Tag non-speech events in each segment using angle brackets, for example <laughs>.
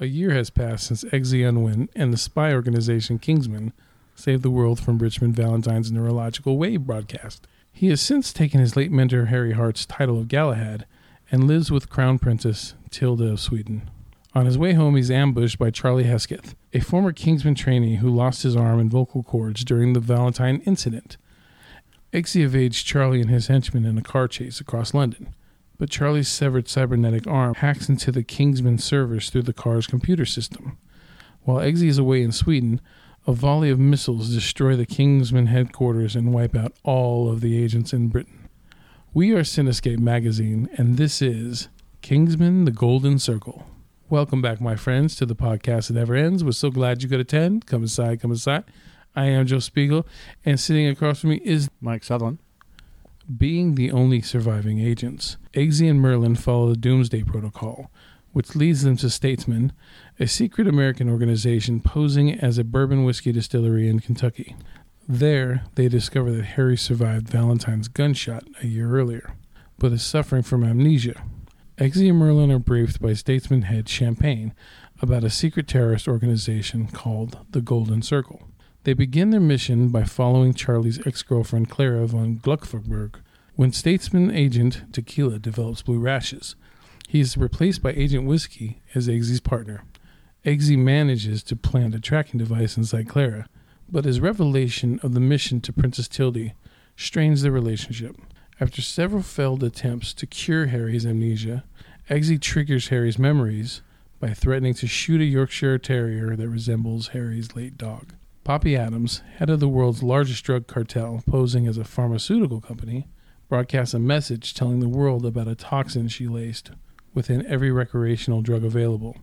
A year has passed since Eggsy Unwin and the spy organization Kingsman saved the world from Richmond Valentine's neurological wave broadcast. He has since taken his late mentor Harry Hart's title of Galahad and lives with Crown Princess Tilde of Sweden. On his way home, he's ambushed by Charlie Hesketh, a former Kingsman trainee who lost his arm and vocal cords during the Valentine incident. Eggsy evades Charlie and his henchmen in a car chase across London, but Charlie's severed cybernetic arm hacks into the Kingsman servers through the car's computer system. While Eggsy is away in Sweden, a volley of missiles destroy the Kingsman headquarters and wipe out all of the agents in Britain. We are Cinescape Magazine, and this is Kingsman the Golden Circle. Welcome back, my friends, to the podcast that never ends. We're so glad you could attend. Come inside, come inside. I am Joe Spiegel, and sitting across from me is Mike Sutherland. Being the only surviving agents. Eggsy and Merlin follow the Doomsday Protocol, which leads them to Statesman, a secret American organization posing as a bourbon whiskey distillery in Kentucky. There, they discover that Harry survived Valentine's gunshot a year earlier, but is suffering from amnesia. Eggsy and Merlin are briefed by Statesman head Champagne about a secret terrorist organization called the Golden Circle. They begin their mission by following Charlie's ex girlfriend Clara von Gluckferberg. When Statesman agent Tequila develops blue rashes, he is replaced by Agent Whiskey as Eggsy's partner. Eggsy manages to plant a tracking device inside Clara, but his revelation of the mission to Princess Tilde strains their relationship. After several failed attempts to cure Harry's amnesia, Eggsy triggers Harry's memories by threatening to shoot a Yorkshire Terrier that resembles Harry's late dog. Poppy Adams, head of the world's largest drug cartel posing as a pharmaceutical company, broadcasts a message telling the world about a toxin she laced within every recreational drug available,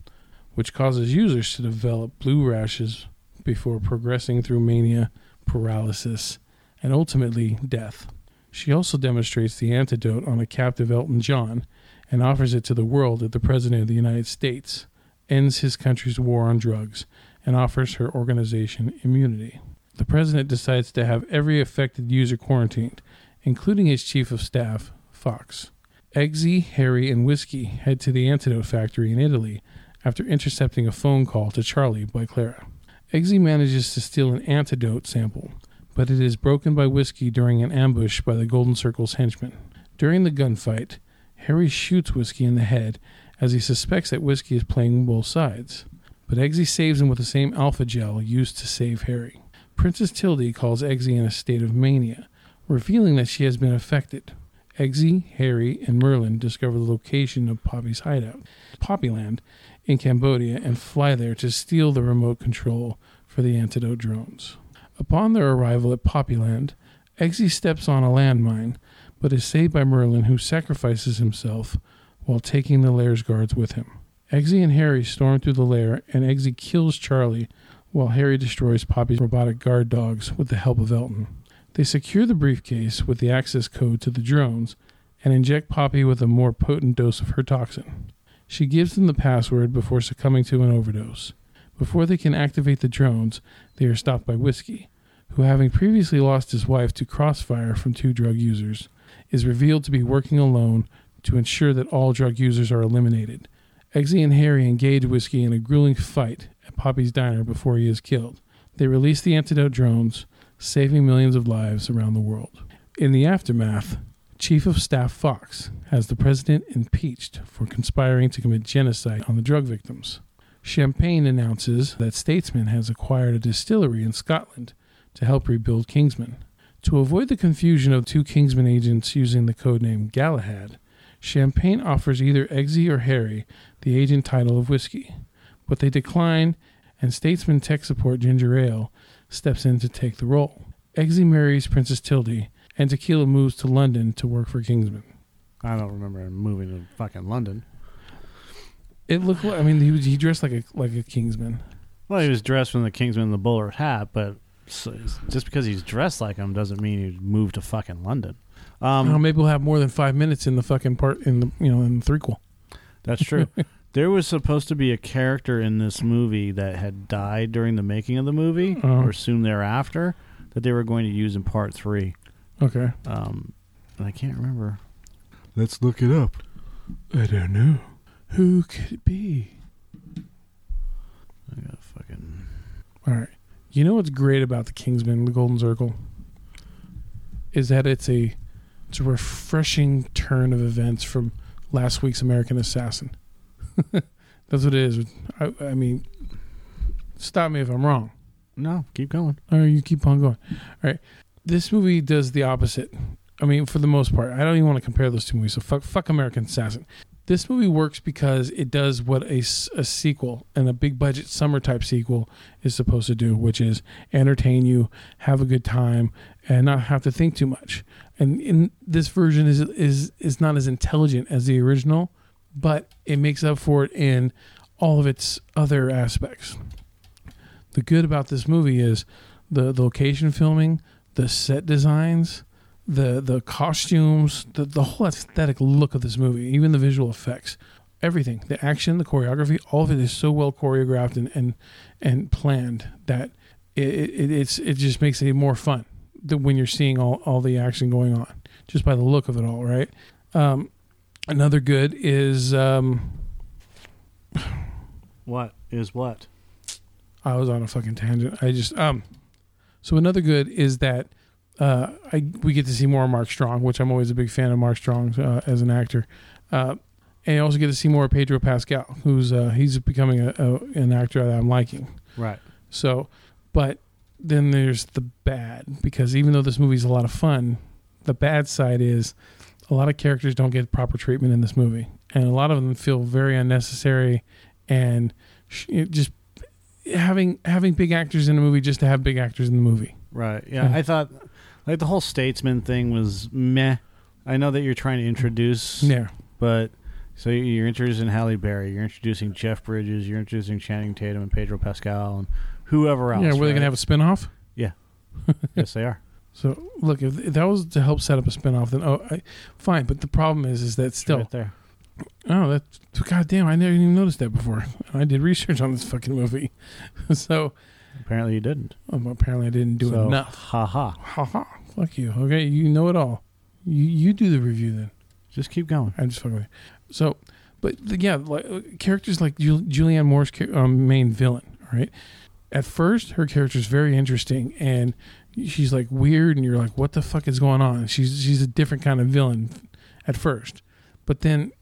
which causes users to develop blue rashes before progressing through mania, paralysis, and ultimately death. She also demonstrates the antidote on a captive Elton John and offers it to the world if the President of the United States ends his country's war on drugs and offers her organization immunity. The President decides to have every affected user quarantined, including his Chief of Staff, Fox. Eggsy, Harry, and Whiskey head to the antidote factory in Italy after intercepting a phone call to Charlie by Clara. Eggsy manages to steal an antidote sample, but it is broken by Whiskey during an ambush by the Golden Circle's henchmen. During the gunfight, Harry shoots Whiskey in the head as he suspects that Whiskey is playing both sides, but Eggsy saves him with the same alpha gel used to save Harry. Princess Tilde calls Eggsy in a state of mania, revealing that she has been affected. Eggsy, Harry, and Merlin discover the location of Poppy's hideout, Poppyland, in Cambodia, and fly there to steal the remote control for the antidote drones. Upon their arrival at Poppyland, Eggsy steps on a landmine, but is saved by Merlin, who sacrifices himself while taking the lair's guards with him. Eggsy and Harry storm through the lair, and Eggsy kills Charlie while Harry destroys Poppy's robotic guard dogs with the help of Elton. They secure the briefcase with the access code to the drones and inject Poppy with a more potent dose of her toxin. She gives them the password before succumbing to an overdose. Before they can activate the drones, they are stopped by Whiskey, who, having previously lost his wife to crossfire from two drug users, is revealed to be working alone to ensure that all drug users are eliminated. Eggsy and Harry engage Whiskey in a grueling fight at Poppy's diner before he is killed. They release the antidote drones, saving millions of lives around the world. In the aftermath, Chief of Staff Fox has the president impeached for conspiring to commit genocide on the drug victims. Champagne announces that Statesman has acquired a distillery in Scotland to help rebuild Kingsman. To avoid the confusion of two Kingsman agents using the codename Galahad, Champagne offers either Eggsy or Harry the agent title of whiskey, but they decline, and Statesman tech support Ginger Ale steps in to take the role. Eggsy marries Princess Tilde, and Tequila moves to London to work for Kingsman. I don't remember him moving to fucking London. It looked like I mean he was, he dressed like a like a Kingsman. Well, he was dressed from the Kingsman in the bowler hat, but so- just because he's dressed like him doesn't mean he moved to fucking London. Um, oh, maybe we'll have more than five minutes in the fucking part in the you know in the threequel. That's true. <laughs> there was supposed to be a character in this movie that had died during the making of the movie Oh. or soon thereafter that they were going to use in part three. Okay. Um, and I can't remember. Let's look it up. I don't know. Who could it be? I gotta fucking. All right. You know what's great about the Kingsman, the Golden Circle, is that it's a it's a refreshing turn of events from last week's American Assassin. <laughs> That's what it is. I, I mean, stop me if I'm wrong. No, keep going. Or you keep on going. All right. This movie does the opposite. I mean, for the most part, I don't even want to compare those two movies. So fuck, fuck American Assassin. This movie works because it does what a, a sequel and a big budget summer type sequel is supposed to do, which is entertain you, have a good time, and not have to think too much. And in this version is is is not as intelligent as the original, but it makes up for it in all of its other aspects. The good about this movie is the, the location filming, the set designs, the the costumes, the, the whole aesthetic look of this movie, even the visual effects, everything, the action, the choreography, all of it is so well choreographed and and, and planned that it, it it's it just makes it more fun than when you're seeing all, all the action going on just by the look of it all, right? Um, another good is um, What is what? I was on a fucking tangent. I just um so another good is that uh I we get to see more of Mark Strong, which I'm always a big fan of Mark Strong uh, as an actor. Uh and you also get to see more of Pedro Pascal, who's uh he's becoming a, a an actor that I'm liking. Right. So, but then there's the bad because even though this movie's a lot of fun, the bad side is a lot of characters don't get proper treatment in this movie, and a lot of them feel very unnecessary, and sh- just having having big actors in a movie just to have big actors in the movie. Right. Yeah. Yeah. I thought like the whole statesman thing was meh. I know that you're trying to introduce, Yeah, but so you're introducing Halle Berry, you're introducing Jeff Bridges, you're introducing Channing Tatum and Pedro Pascal and whoever else. yeah. Were they gonna have a spinoff? Yeah, <laughs> yes, they are. So look, if, that was to help set up a spinoff, then oh, I, fine. But the problem is, is that still right there. Oh, that's goddamn! I never even noticed that before. I did research on this fucking movie, <laughs> so Apparently, you didn't. um, apparently I didn't do so, enough. Ha ha. Ha ha! Fuck you. Okay, you know it all. You you do the review then. Just keep going. I'm just fucking with you. So, but the, yeah, like, uh, characters like Jul- Julianne Moore's um, main villain, right? At first, her character is very interesting, and she's like weird, and you're like, "What the fuck is going on?" She's she's a different kind of villain at first, but then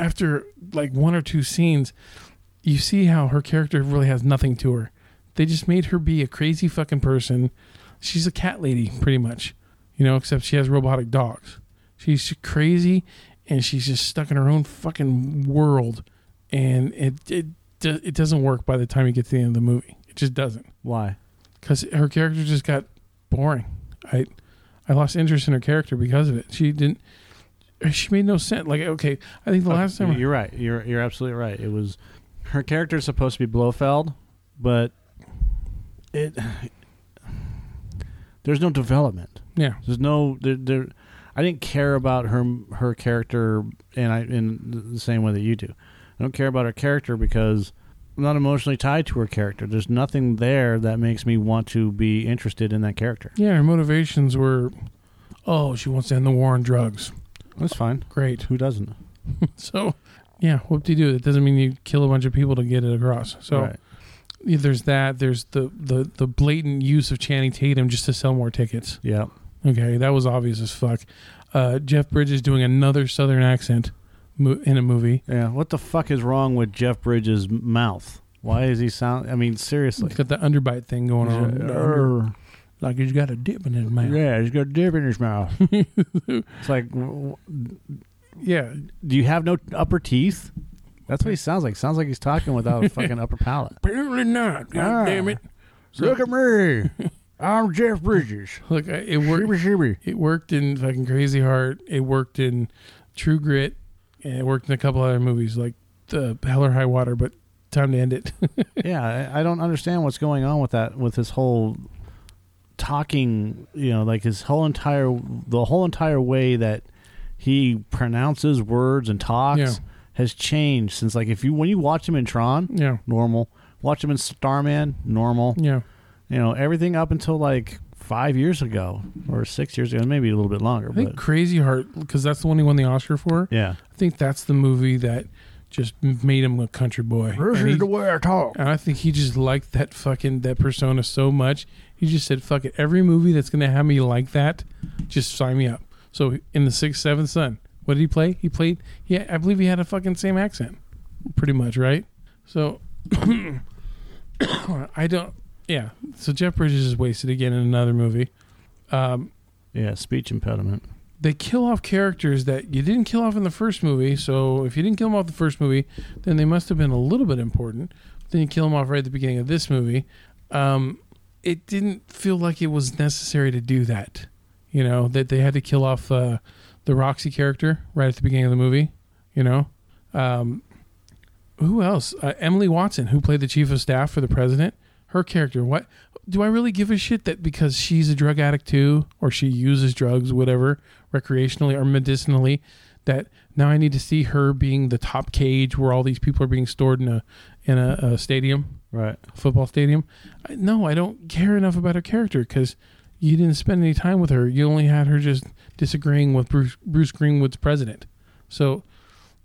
after like one or two scenes, you see how her character really has nothing to her. They just made her be a crazy fucking person. She's a cat lady, pretty much, you know, except she has robotic dogs. She's crazy and she's just stuck in her own fucking world, and it it it doesn't work by the time you get to the end of the movie. It just doesn't Why? because her character just got boring. I I lost interest in her character because of it. She didn't. She made no sense. Like okay, I think the last time you're right. You're you're absolutely right. It was her character is supposed to be Blofeld, but it there's no development. yeah There's no there. there I didn't care about her her character, and I in the same way that you do. I don't care about her character because I'm not emotionally tied to her character. There's nothing there that makes me want to be interested in that character. yeah her motivations were, oh she wants to end the war on drugs. That's fine. Great. Who doesn't? <laughs> So yeah, whoop de doo. It doesn't mean you kill a bunch of people to get it across. So. right. Yeah, there's that. There's the, the the blatant use of Channing Tatum just to sell more tickets. yeah, Okay, that was obvious as fuck. Uh, Jeff Bridges doing another Southern accent mo- in a movie. yeah. What the fuck is wrong with Jeff Bridges' mouth? Why is he sound? I mean, seriously. He's got the underbite thing going on, under- like he's got a dip in his mouth. Yeah, he's got a dip in his mouth. <laughs> it's like, Yeah, do you have no upper teeth? That's what he sounds like. Sounds like he's talking without a fucking upper palate. <laughs> apparently not. God Ah. damn it! Look at me. <laughs> I'm Jeff Bridges. Look, I- it worked. Shibby shibby. It worked in fucking Crazy Heart. It worked in True Grit, and it worked in a couple other movies like the Hell or High Water. But time to end it. <laughs> yeah, I, I don't understand what's going on with that. With his whole talking, you know, like his whole entire the whole entire way that he pronounces words and talks Yeah. Has changed since like if you when you watch him in Tron, yeah, normal. Watch him in Starman, normal. yeah. You know, everything up until like five years ago or six years ago, maybe a little bit longer. I think But Crazy Heart because that's the one he won the Oscar for. yeah, I think that's the movie that just made him a country boy. This And is he- the way I talk. and I think he just liked that fucking that persona so much. He just said, "Fuck it, every movie that's gonna have me like that, just sign me up." So in the sixth, seventh son, what did he play? He played. Yeah, I believe he had a fucking same accent, pretty much, right? So <coughs> I don't. Yeah. So Jeff Bridges is wasted again in another movie. Um, Yeah, speech impediment. they kill off characters that you didn't kill off in the first movie. So if you didn't kill them off the first movie, then they must have been a little bit important. Then you kill them off right at the beginning of this movie. Um, it didn't feel like it was necessary to do that. You know that they had to kill off uh, the Roxy character right at the beginning of the movie. You know, um, who else? Uh, Emily Watson, who played the chief of staff for the president. Her character. What do I really give a shit that because she's a drug addict too, or she uses drugs, whatever, recreationally or medicinally, that now I need to see her being the top cage where all these people are being stored in a in a, a stadium, Right. football stadium. I, no, I don't care enough about her character because you didn't spend any time with her. You only had her just disagreeing with Bruce Bruce Greenwood's president. So,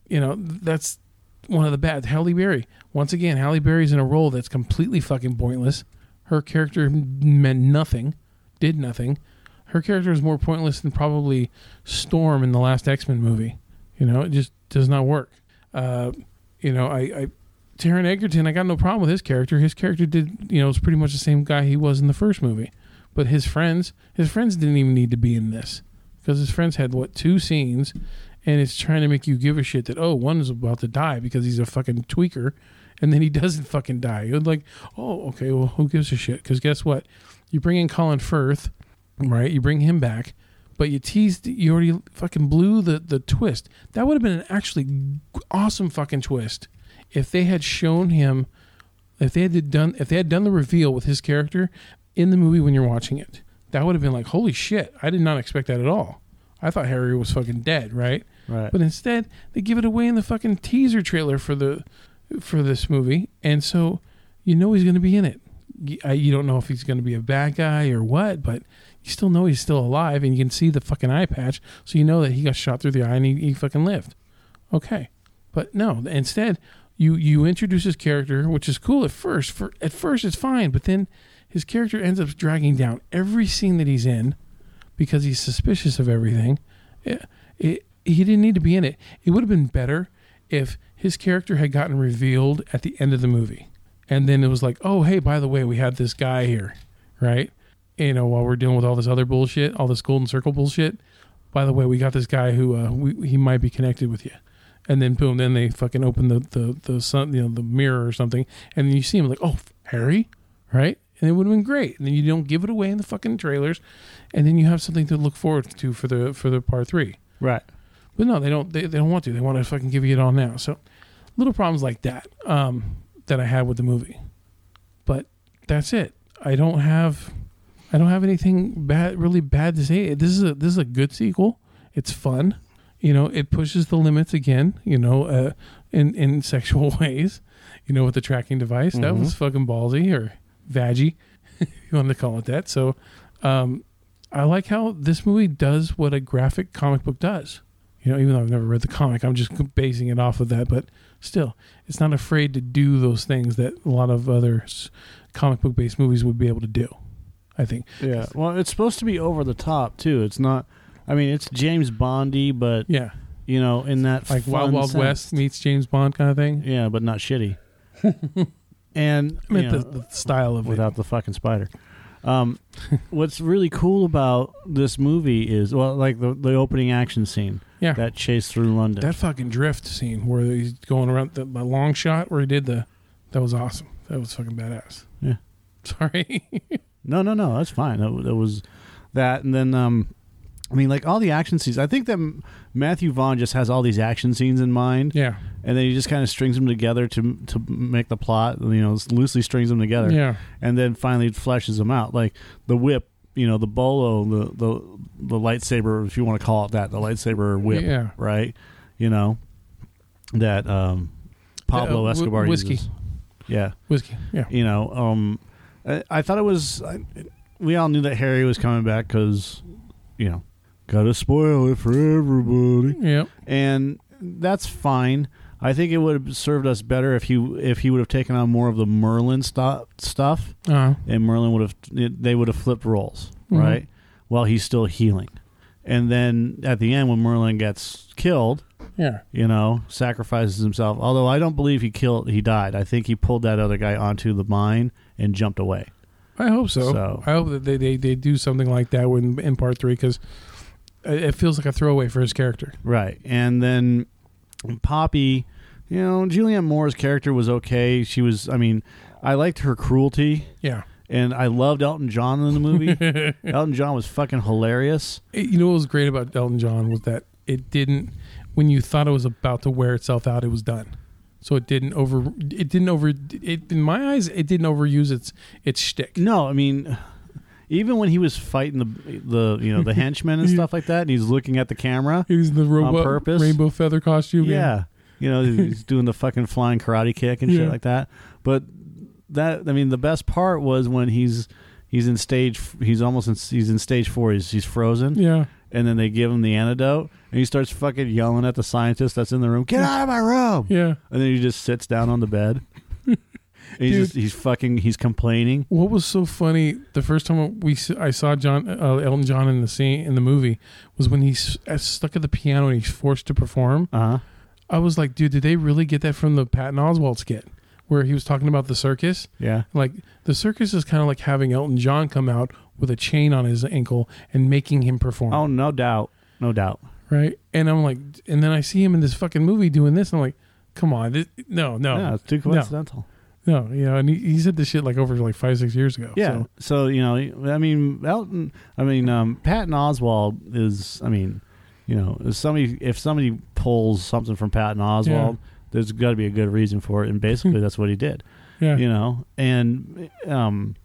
you know that's one of the bad. Halle Berry. Once again, Halle Berry's in a role that's completely fucking pointless. Her character meant nothing, did nothing. Her character is more pointless than probably Storm in the last X Men movie. You know, it just does not work. Uh, you know, I, I Taron Egerton, I got no problem with his character. His character did, you know, was pretty much the same guy he was in the first movie. But his friends, his friends didn't even need to be in this because his friends had what two scenes, and it's trying to make you give a shit that oh one is about to die because he's a fucking tweaker, and then he <laughs> doesn't fucking die. You're like, oh okay, well who gives a shit? Because guess what, you bring in Colin Firth, right? You bring him back, but you teased, you already fucking blew the the twist. That would have been an actually awesome fucking twist if they had shown him, if they had done, if they had done the reveal with his character in the movie when you're watching it. That would have been like, holy shit! I did not expect that at all. I thought Harry was fucking dead, right? Right. But instead, they give it away in the fucking teaser trailer for the for this movie, and so you know he's going to be in it. You, I, you don't know if he's going to be a bad guy or what, but you still know he's still alive, and you can see the fucking eye patch, so you know that he got shot through the eye and he, he fucking lived. Okay, but no, instead you you introduce his character, which is cool at first. For at first, it's fine, but then his character ends up dragging down every scene that he's in because he's suspicious of everything. It, it, he didn't need to be in it. It would have been better if his character had gotten revealed at the end of the movie. And then it was like, oh, hey, by the way, we had this guy here, right? You know, while we're dealing with all this other bullshit, all this golden circle bullshit. By the way, we got this guy who uh, we, he might be connected with you. And then boom, then they fucking open the the the sun, you know, the mirror or something, and then you see him like, oh, Harry, right? And it would have been great. And then you don't give it away in the fucking trailers, and then you have something to look forward to for the for the part three. Right. But no, they don't. They, they don't want to. They want to fucking give you it all now. So little problems like that um, that I had with the movie. But that's it. I don't have. I don't have anything bad, really bad to say. This is a this is a good sequel. It's fun. You know, it pushes the limits again. You know, uh, in in <laughs> sexual ways. You know, with the tracking device, that Mhm. was fucking ballsy or vaggy, if you want to call it that. So, um, I like how this movie does what a graphic comic book does. You know, even though I've never read the comic, I'm just basing it off of that. But still, it's not afraid to do those things that a lot of other comic book based movies would be able to do. I think. Yeah. Well, it's supposed to be over the top too. It's not. I mean, it's James Bondy, but Yeah, you know, in that like Wild Wild sense. West meets James Bond kind of thing. Yeah, but not shitty. <laughs> and I mean, you know, the, the style of without the fucking spider. Um, <laughs> what's really cool about this movie is well, like the the opening action scene. Yeah, that chase through London. that fucking drift scene where he's going around the, the long shot where he did the. That was awesome. That was fucking badass. Yeah. Sorry. <laughs> No, no, no. That's fine. That, that was that, and then um, I mean, like all the action scenes. I think that Matthew Vaughn just has all these action scenes in mind, yeah. and then he just kind of strings them together to to make the plot. You know, loosely strings them together, Yeah. and then finally fleshes them out. Like the whip, you know, the bolo, the the the lightsaber, if you want to call it that, the lightsaber whip, Yeah. right? You know, that um, Pablo Uh, wh- Escobar whiskey. uses. Yeah, Whiskey. Yeah. you know um i, I thought it was I, we all knew that harry was coming back because you know gotta spoil it for everybody Yeah. and that's fine I think it would have served us better if he if he would have taken on more of the Merlin stu- stuff, Uh, and Merlin would have they would have flipped roles, Mhm. right? While he's still healing, and then at the end when Merlin gets killed, yeah. you know, sacrifices himself. Although I don't believe he killed, he died. I think he pulled that other guy onto the mine and jumped away. I hope so. So- I hope that they, they, they do something like that when in part three because it feels like a throwaway for his character. Right. And then Poppy, you know, Julianne Moore's character was okay. She was, I mean, I liked her cruelty, Yeah. and I loved Elton John in the movie. <laughs> Elton John was fucking hilarious. It- you know what was great about Elton John was that it didn't when you thought it was about to wear itself out, it was done. So it didn't over. It didn't over. It in my eyes, it didn't overuse its its shtick. No, I mean, even when he was fighting the the you know the <laughs> henchmen and stuff like that, and he's looking at the camera. It was the robot purpose? rainbow feather costume. Yeah. You know, <laughs> he's doing the fucking flying karate kick and Yeah. shit like that. But that I mean the best part was when he's he's in stage he's almost in, he's in stage 4 he's he's frozen yeah. and then they give him the antidote and he starts fucking yelling at the scientist that's in the room get out of my room Yeah. and then he just sits down on the bed he's Dude. just he's fucking he's complaining What was so funny the first time we I saw John uh, Elton John in the scene in the movie was when he's uh, stuck at the piano and he's forced to perform. uh-huh I was like, dude, did they really get that from the Patton Oswalt skit where he was talking about the circus? yeah Like the circus is kind of like having Elton John come out with a chain on his ankle and making him perform, oh no doubt no doubt right? And I'm like, and then I see him in this fucking movie doing this. And I'm like, come on, this, no, no, yeah it's too coincidental no, you know. And he, he said this shit like over like five, six years ago. Yeah. So, So, you know, I mean, Elton. I mean, um, Patton Oswalt is. I mean, you know, if somebody if somebody pulls something from Patton Oswalt, there's got to be a good reason for it, and basically <laughs> that's what he did. yeah. You know, and um,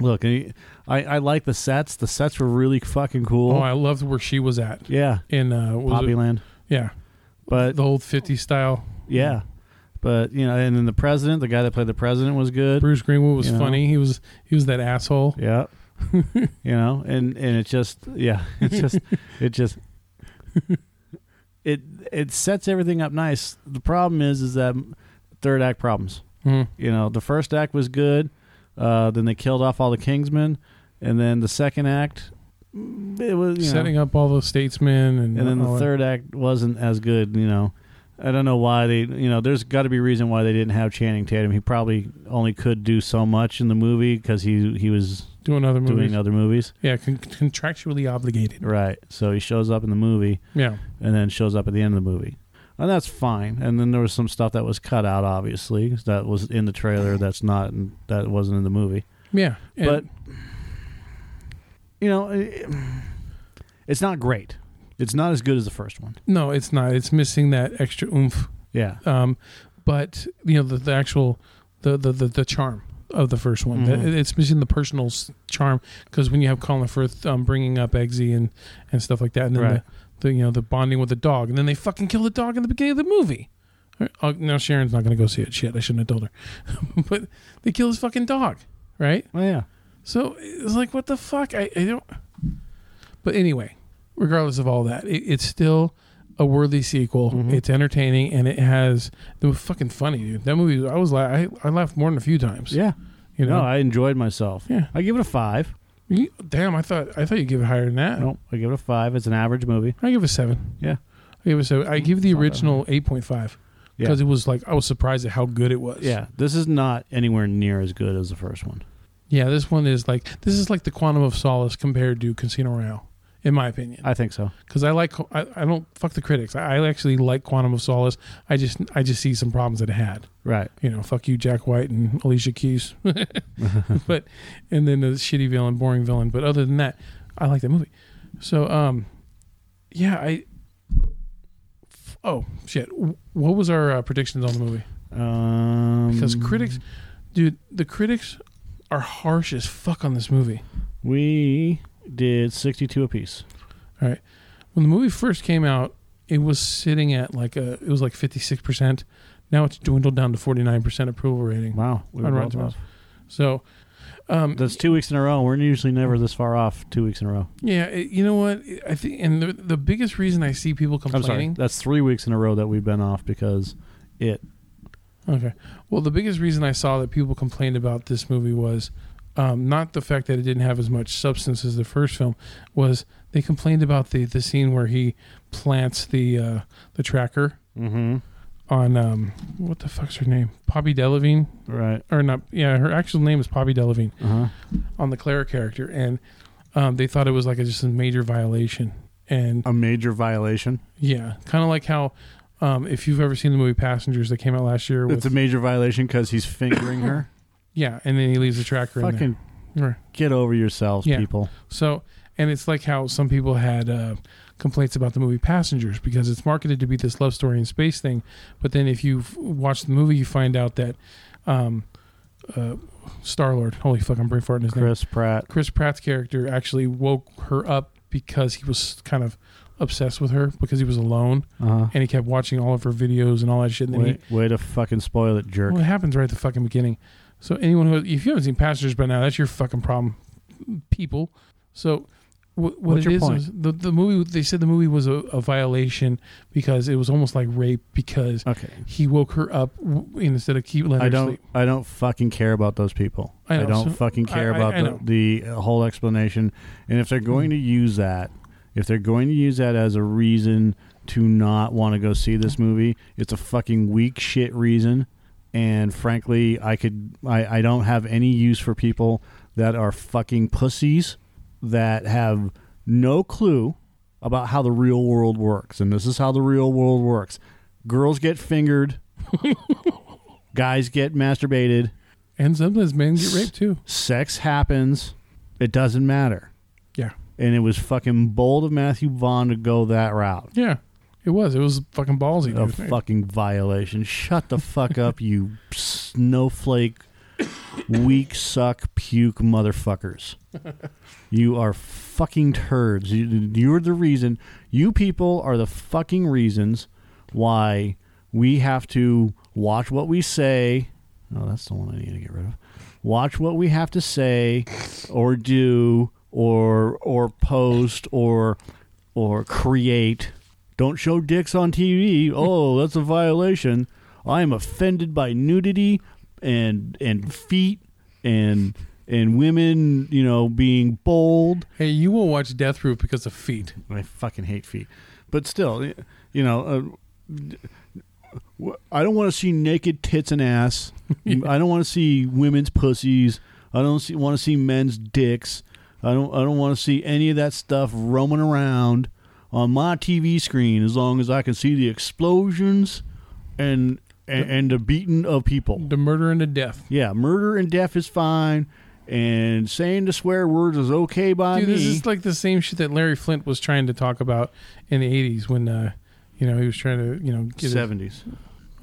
look, I I like the sets. The sets were really fucking cool. Oh, I loved where she was at yeah, in uh, it? Poppyland. Yeah, But the old 50 style. yeah, but you know, and then the president, the guy that played the president, was good. Bruce Greenwood was You know? funny. He was he was that asshole. Yeah. <laughs> you know, and and it just yeah, <laughs> it just it just it it sets everything up nice. The problem is is that third act problems. Mhm. You know, the first act was good. Uh, then they killed off all the Kingsmen, and then the second act, it was you know, Setting up all the statesmen and and then the that. third act wasn't as good. You know, I don't know why they. You know, there's got to be a reason why they didn't have Channing Tatum. He probably only could do so much in the movie because he he was doing other movies. doing other movies. yeah, con- contractually obligated. Right. So he shows up in the movie Yeah, and then shows up at the end of the movie. And that's fine. And then there was some stuff that was cut out, obviously, that was in the trailer that's not, that wasn't in the movie. yeah. But, you know, it- it's not great. It's not as good as the first one. no, it's not. It's missing that extra oomph. Yeah. Um, but you know the, the actual the, the the the charm of the first one. Mhm. It- It's missing the personal s- charm because when you have Colin Firth um, bringing up Eggsy and and stuff like that, and then Right. the, the you know the bonding with the dog, and then they fucking kill the dog in the beginning of the movie. Oh, now Sharon's not going to go see it. Shit, I shouldn't have told her. <laughs> but they kill his fucking dog, right? Oh, yeah. So it's like, what the fuck? I, I don't. But anyway, regardless of all that, it, it's still a worthy sequel. Mhm. It's entertaining and it has. It was fucking funny, dude. That movie, I was la- I, I laughed more than a few times. Yeah. you know. No, I enjoyed myself. yeah. I give it a five. You- damn, I thought I thought you'd give it higher than that. No, I give it a five. It's an average movie. I give it a seven. Yeah. I give it a seven. I give the It's not that original eight point five Yeah. because it was like I was surprised at how good it was. Yeah. This is not anywhere near as good as the first one. yeah. This one is like this is like the Quantum of Solace compared to Casino Royale, in my opinion. I think so. because I like I, I don't fuck the critics. I, I actually like Quantum of Solace. I just I just see some problems that it had. Right. You know, fuck you, Jack White and Alicia Keys. <laughs> <laughs> but and then the shitty villain, boring villain. But other than that, I like that movie. So um, yeah, I. Oh shit! What was our uh, predictions on the movie? Um, Because critics, dude, the critics are harsh as fuck on this movie. We did 62 apiece. All right. When the movie first came out, it was sitting at like a it was like 56%. Now it's dwindled down to 49% approval rating. Wow. We On were both off. So um That's two weeks in a row. We're usually never this far off two weeks in a row. yeah, it- you know what? I think and the, the biggest reason I see people I'm sorry. complaining That's three weeks in a row that we've been off because It. Okay. Well, the biggest reason I saw that people complained about this movie was um, not the fact that it didn't have as much substance as the first film, was they complained about the the scene where he plants the uh, the tracker Mm-hmm. on um, what the fuck's her name, Poppy Delevingne, Right. or not? Yeah, her actual name is Poppy Delevingne Uh huh. on the Clara character, and um, they thought it was like a, just a major violation. And A major violation. yeah, kind of like how. Um, if you've ever seen the movie Passengers that came out last year, with, It's a major violation because he's fingering her. <clears throat> yeah, and then he leaves the tracker in there. Get over yourselves, Yeah. people. So, and it's like how some people had uh, complaints about the movie Passengers because it's marketed to be this love story in space thing, but then if you watch the movie, you find out that um, uh, Star Lord, holy fuck, I'm brain farting his name. Chris Pratt. Chris Pratt's character actually woke her up because he was kind of obsessed with her because he was alone Uh-huh. and he kept watching all of her videos and all that shit. And then he, Way, way to fucking spoil it, jerk. well, it happens right at the fucking beginning. So anyone who, if you haven't seen Passengers by now, that's your fucking problem, people. So wh- what What's it your is point? is the the movie. They said the movie was a, a violation because it was almost like rape because Okay. he woke her up w- instead of keep letting I her don't. sleep. I don't fucking care about those people. I I, know, don't so- fucking care I- I- about I know. the, the whole explanation. And if they're going to use that, if they're going to use that as a reason to not want to go see this movie, it's a fucking weak shit reason. And frankly, I could. I, I don't have any use for people that are fucking pussies that have no clue about how the real world works. And this is how the real world works. Girls get fingered. <laughs> guys get masturbated. And sometimes men get raped too. Sex happens. It doesn't matter. Yeah, And it was fucking bold of Matthew Vaughn to go that route. yeah, it was. It was fucking ballsy. A dude. fucking violation. Shut the fuck up, you snowflake, weak suck, puke motherfuckers. You are fucking turds. You, you're the reason. You people are the fucking reasons why we have to watch what we say. Oh, that's the one I need to get rid of. Watch what we have to say, or do, or or post, or or create. Don't show dicks on TV. Oh, <laughs> that's a violation. I am offended by nudity and and feet and and women, you know, being bold. Hey, you won't watch Death Proof because of feet. I fucking hate feet, but still, you know, uh, I don't want to see naked tits and ass. <laughs> I don't want to see women's pussies. I don't see, want to see men's dicks. I don't. I don't want to see any of that stuff roaming around on my TV screen. As long as I can see the explosions and and, and the beating of people. The murder and the death. Yeah, murder and death is fine, and saying the swear words is okay by Dude, me. this is like the same shit that Larry Flynt was trying to talk about in the '80s when, uh, you know, he was trying to, you know, get his- seventies.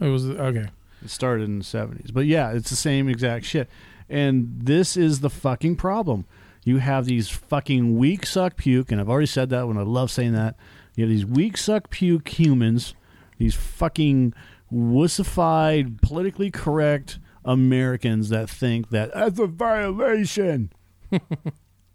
It was okay. It started in the seventies, but yeah, it's the same exact shit. And this is the fucking problem. You have these fucking weak suck puke, and I've already said that when I love saying that. You have these weak suck puke humans, these fucking wussified, politically correct Americans that think that that's a violation. <laughs>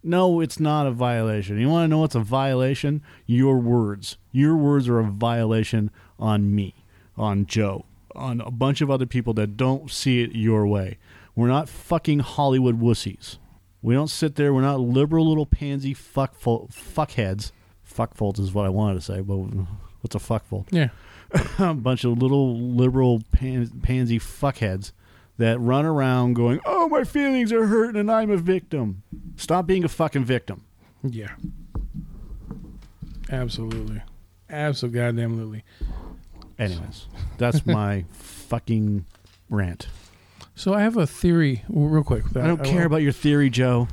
No, it's not a violation. You want to know what's a violation? Your words. Your words are a violation on me, on Joe, on a bunch of other people that don't see it your way. We're not fucking Hollywood wussies. We don't sit there. We're not liberal little pansy fuckful, fuckheads. Fuckfolds is what I wanted to say, but what's a fuckfold? Yeah. <laughs> a bunch of little liberal pan, pansy fuckheads that run around going, "Oh, my feelings are hurt and I'm a victim." Stop being a fucking victim. Yeah. Absolutely. Absolutely. Goddamn lily. Anyways, that's my <laughs> fucking rant. So I have a theory, real quick. I don't care about your theory, Joe.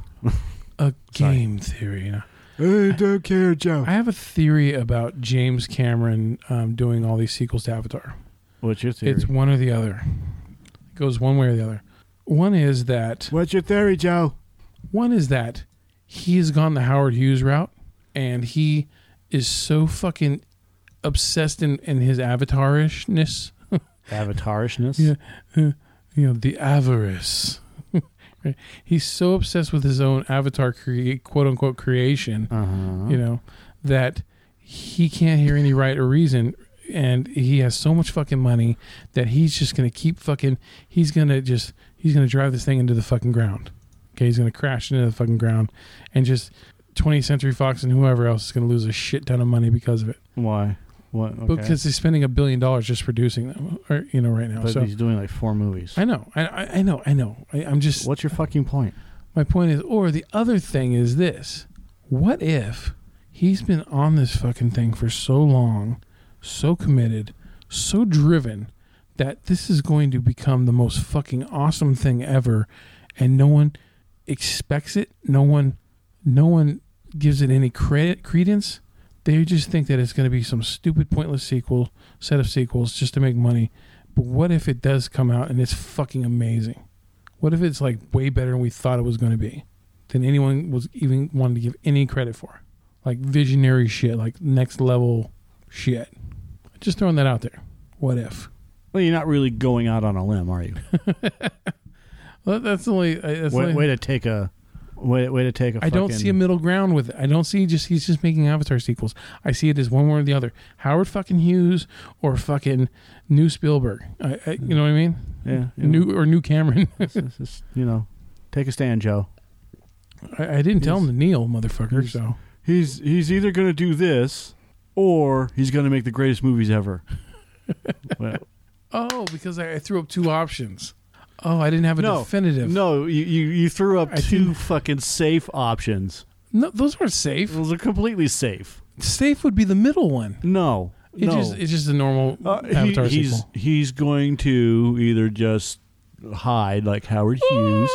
a <laughs> game theory. You know? I don't care, Joe. I have a theory about James Cameron um, doing all these sequels to Avatar. What's your theory? It's one or the other. It goes one way or the other. One is that What's your theory, Joe? one is that he has gone the Howard Hughes route, and he is so fucking obsessed in, in his avatarishness. <laughs> Avatarishness. Yeah, uh, you know the avarice. <laughs> Right? He's so obsessed with his own avatar create quote unquote creation, Uh huh. you know, that he can't hear any right or reason and he has so much fucking money that he's just gonna keep fucking. He's gonna just he's gonna drive this thing into the fucking ground. Okay, he's gonna crash into the fucking ground, and just 20th Century Fox and whoever else is gonna lose a shit ton of money because of it. Why? What? Okay. Because he's spending a billion dollars just producing them, or you know, right now. but so he's doing like four movies. I know, I, I, I know, I know. I, I'm just What's your fucking point? my point is, or the other thing is this: what if he's been on this fucking thing for so long, so committed, so driven that this is going to become the most fucking awesome thing ever, and no one expects it. No one, no one gives it any credit credence. They just think that it's going to be some stupid, pointless sequel, set of sequels just to make money. But what if it does come out and it's fucking amazing? What if it's like way better than we thought it was going to be? Than anyone was even wanted to give any credit for. Like visionary shit, like next level shit. Just throwing that out there. What if? Well, you're not really going out on a limb, are you? <laughs> Well, that's only. uh, That's way, only way to take a way, way to take a. I don't see a middle ground with it. I don't see just he's just making Avatar sequels. I see it as one way or the other. Howard fucking Hughes or fucking new Spielberg. I, I, you know what I mean? Yeah, New or new Cameron. <laughs> It's just, you know, take a stand, Joe. I, I didn't tell him to kneel, motherfucker. he's- So He's he's either going to do this, or he's going to make the greatest movies ever. <laughs> well, oh, because I, I threw up two options. Oh, I didn't have a No, definitive. no, you, you you threw up I 2 didn't- fucking safe options. no, those aren't safe. Those are completely safe. Safe would be the middle one. No, It no. just it's just a normal Uh, he- Avatar he's sequel. he's going to either just hide like Howard Hughes,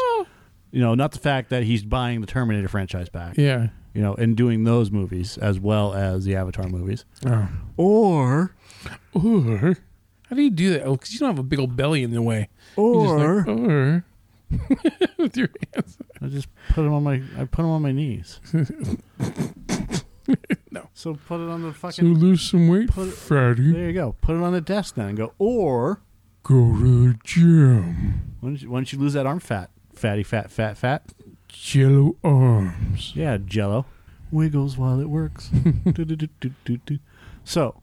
you know, not the fact that he's buying the Terminator franchise back, Yeah. you know, and doing those movies as well as the Avatar movies, Oh. or Or how do you do that? Oh, because you don't have a big old belly in the way. Or just like, or <laughs> with your hands. I just put them on my I put him on my knees. <laughs> No. So put it on the So fucking. lose some weight, Put it- fatty. there you go. Put it on the desk then and go. Or Go to the gym. why don't you, why don't you lose that arm fat, fatty, fat, fat, fat? Jello arms. Yeah, Jello. Wiggles while it works. <laughs> Do, do, do, do, do, do. So,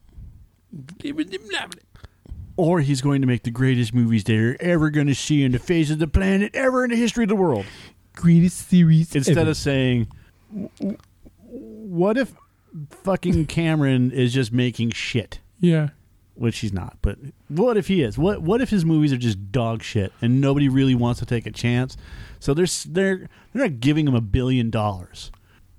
or he's going to make the greatest movies they're ever going to see in the face of the planet, ever in the history of the world. Greatest series Instead ever. of saying, "W- w- "What if fucking <laughs> Cameron is just making shit?" yeah. Which he's not. But what if he is? What What if his movies are just dog shit and nobody really wants to take a chance? So they're they're they're not giving him a billion dollars.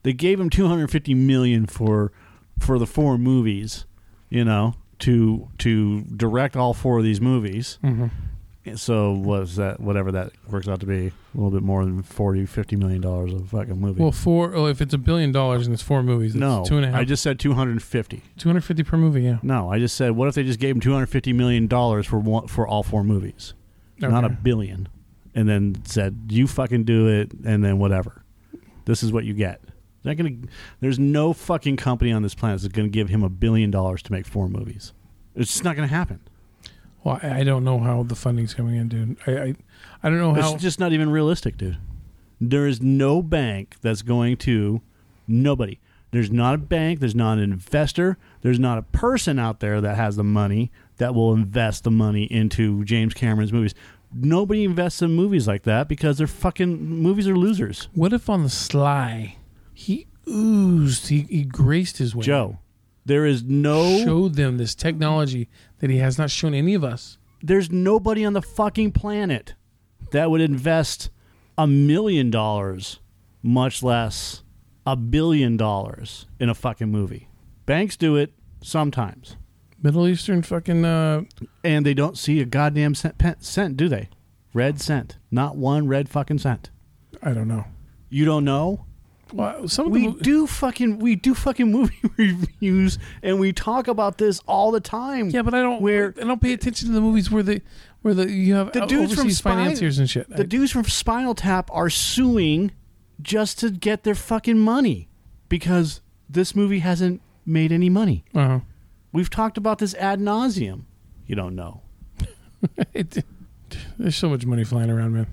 They gave him two hundred fifty million for for the four movies, you know, to to direct all four of these movies. hmm So was that whatever that works out to be a little bit more than 40 50 million dollars of fucking movie. Well, four. Oh, if it's a billion dollars and it's four movies, it's no, two and a half. I just said 250. two hundred fifty per movie. Yeah. No, I just said what if they just gave him 250 million dollars for one, for all four movies? Not a billion. And then said you fucking do it and then whatever. This is what you get. They're not gonna, there's no fucking company on this planet that's going to give him a billion dollars to make four movies. It's just not going to happen. Well, I, don't know how the funding's coming in, dude. I I, I don't know how. It's just not even realistic, dude. There is no bank that's going to nobody. There's not a bank, there's not an investor, there's not a person out there that has the money that will invest the money into James Cameron's movies. Nobody invests in movies like that because they're fucking movies are losers. what if on the sly, oozed, he, he graced his way. Joe, there is no showed them this technology that he has not shown any of us. there's nobody on the fucking planet that would invest a million dollars, much less a billion dollars in a fucking movie. Banks do it sometimes, Middle Eastern fucking uh, and they don't see a goddamn cent, pen, cent do they? Red cent, not one red fucking cent. I don't know. You don't know? Well, some of We mo- do fucking we do fucking movie <laughs> reviews, and we talk about this all the time. yeah, but I don't. Where- I don't pay attention to the movies where the where the you have The dudes from Spine- financiers and shit. The dudes from Spinal Tap are suing just to get their fucking money because this movie hasn't made any money. uh We've talked about this ad nauseum. You don't know. <laughs> it, there's so much money flying around, man.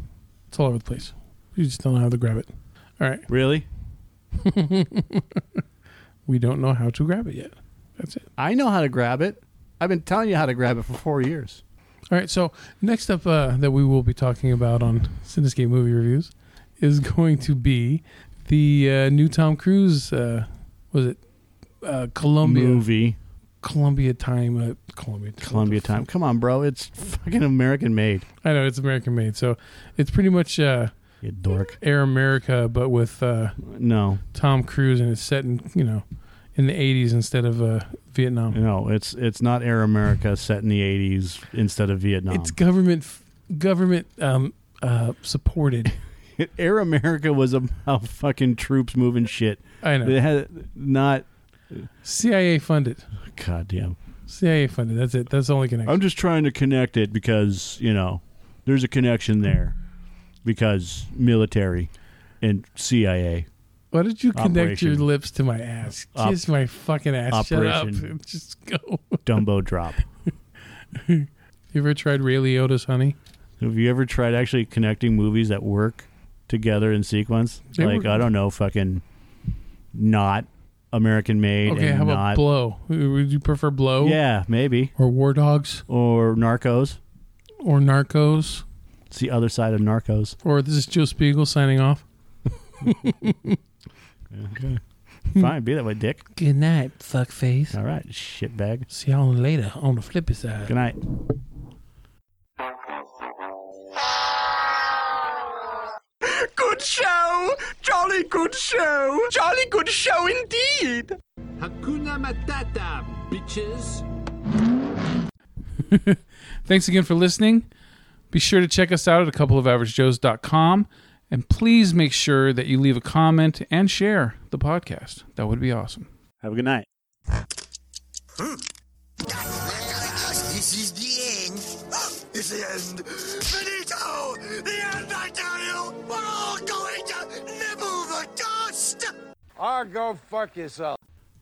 It's all over the place. You just don't know how to grab it. All right, Really? <laughs> we don't know how to grab it yet. That's it. I know how to grab it. I've been telling you how to grab it for four years. All right, so next up uh, that we will be talking about on Cinescape Movie Reviews is <laughs> going to be the uh, new Tom Cruise. Uh, was it uh, Columbia? Movie, Columbia time. Uh, Columbia. Columbia time. Come on, bro. It's fucking American made. I know it's American made, so it's pretty much uh, You dork. Air America, but with uh, No, Tom Cruise, and it's set in you know in the '80s instead of uh, Vietnam. no. It's it's not Air America set in the '80s instead of Vietnam. It's government government um, uh, supported. <laughs> Air America was about fucking troops moving shit. I know It had not. CIA funded. God damn. CIA funded. That's it. That's the only connection. I'm just trying to connect it because you know there's a connection there because military and CIA. Why did you connect your lips to my ass? Op- Kiss my fucking ass. Operation. Shut up. <laughs> Just go. Dumbo drop. <laughs> You ever tried Ray Liotta's honey? Have you ever tried actually connecting movies that work together in sequence? They like were- I don't know, fucking not American made. Okay, how about not, Blow? Would you prefer Blow? Yeah, maybe Or War Dogs? or Narcos. Or Narcos? It's the other side of Narcos. Or this is Joe Spiegel signing off. <laughs> Okay, fine, be that way, Dick. Good night, fuckface. All right, shitbag. See y'all later on the flippy side. Good night. Good show! Jolly good show! Jolly good show indeed! Hakuna Matata, bitches. <laughs> Thanks again for listening. Be sure to check us out at a couple of averagejoes.com and please make sure that you leave a comment and share the podcast. That would be awesome. Have a good night. This is the end. It's the end. Finito! The end, I tell you! We're all going to nibble the dust! Or go fuck yourself.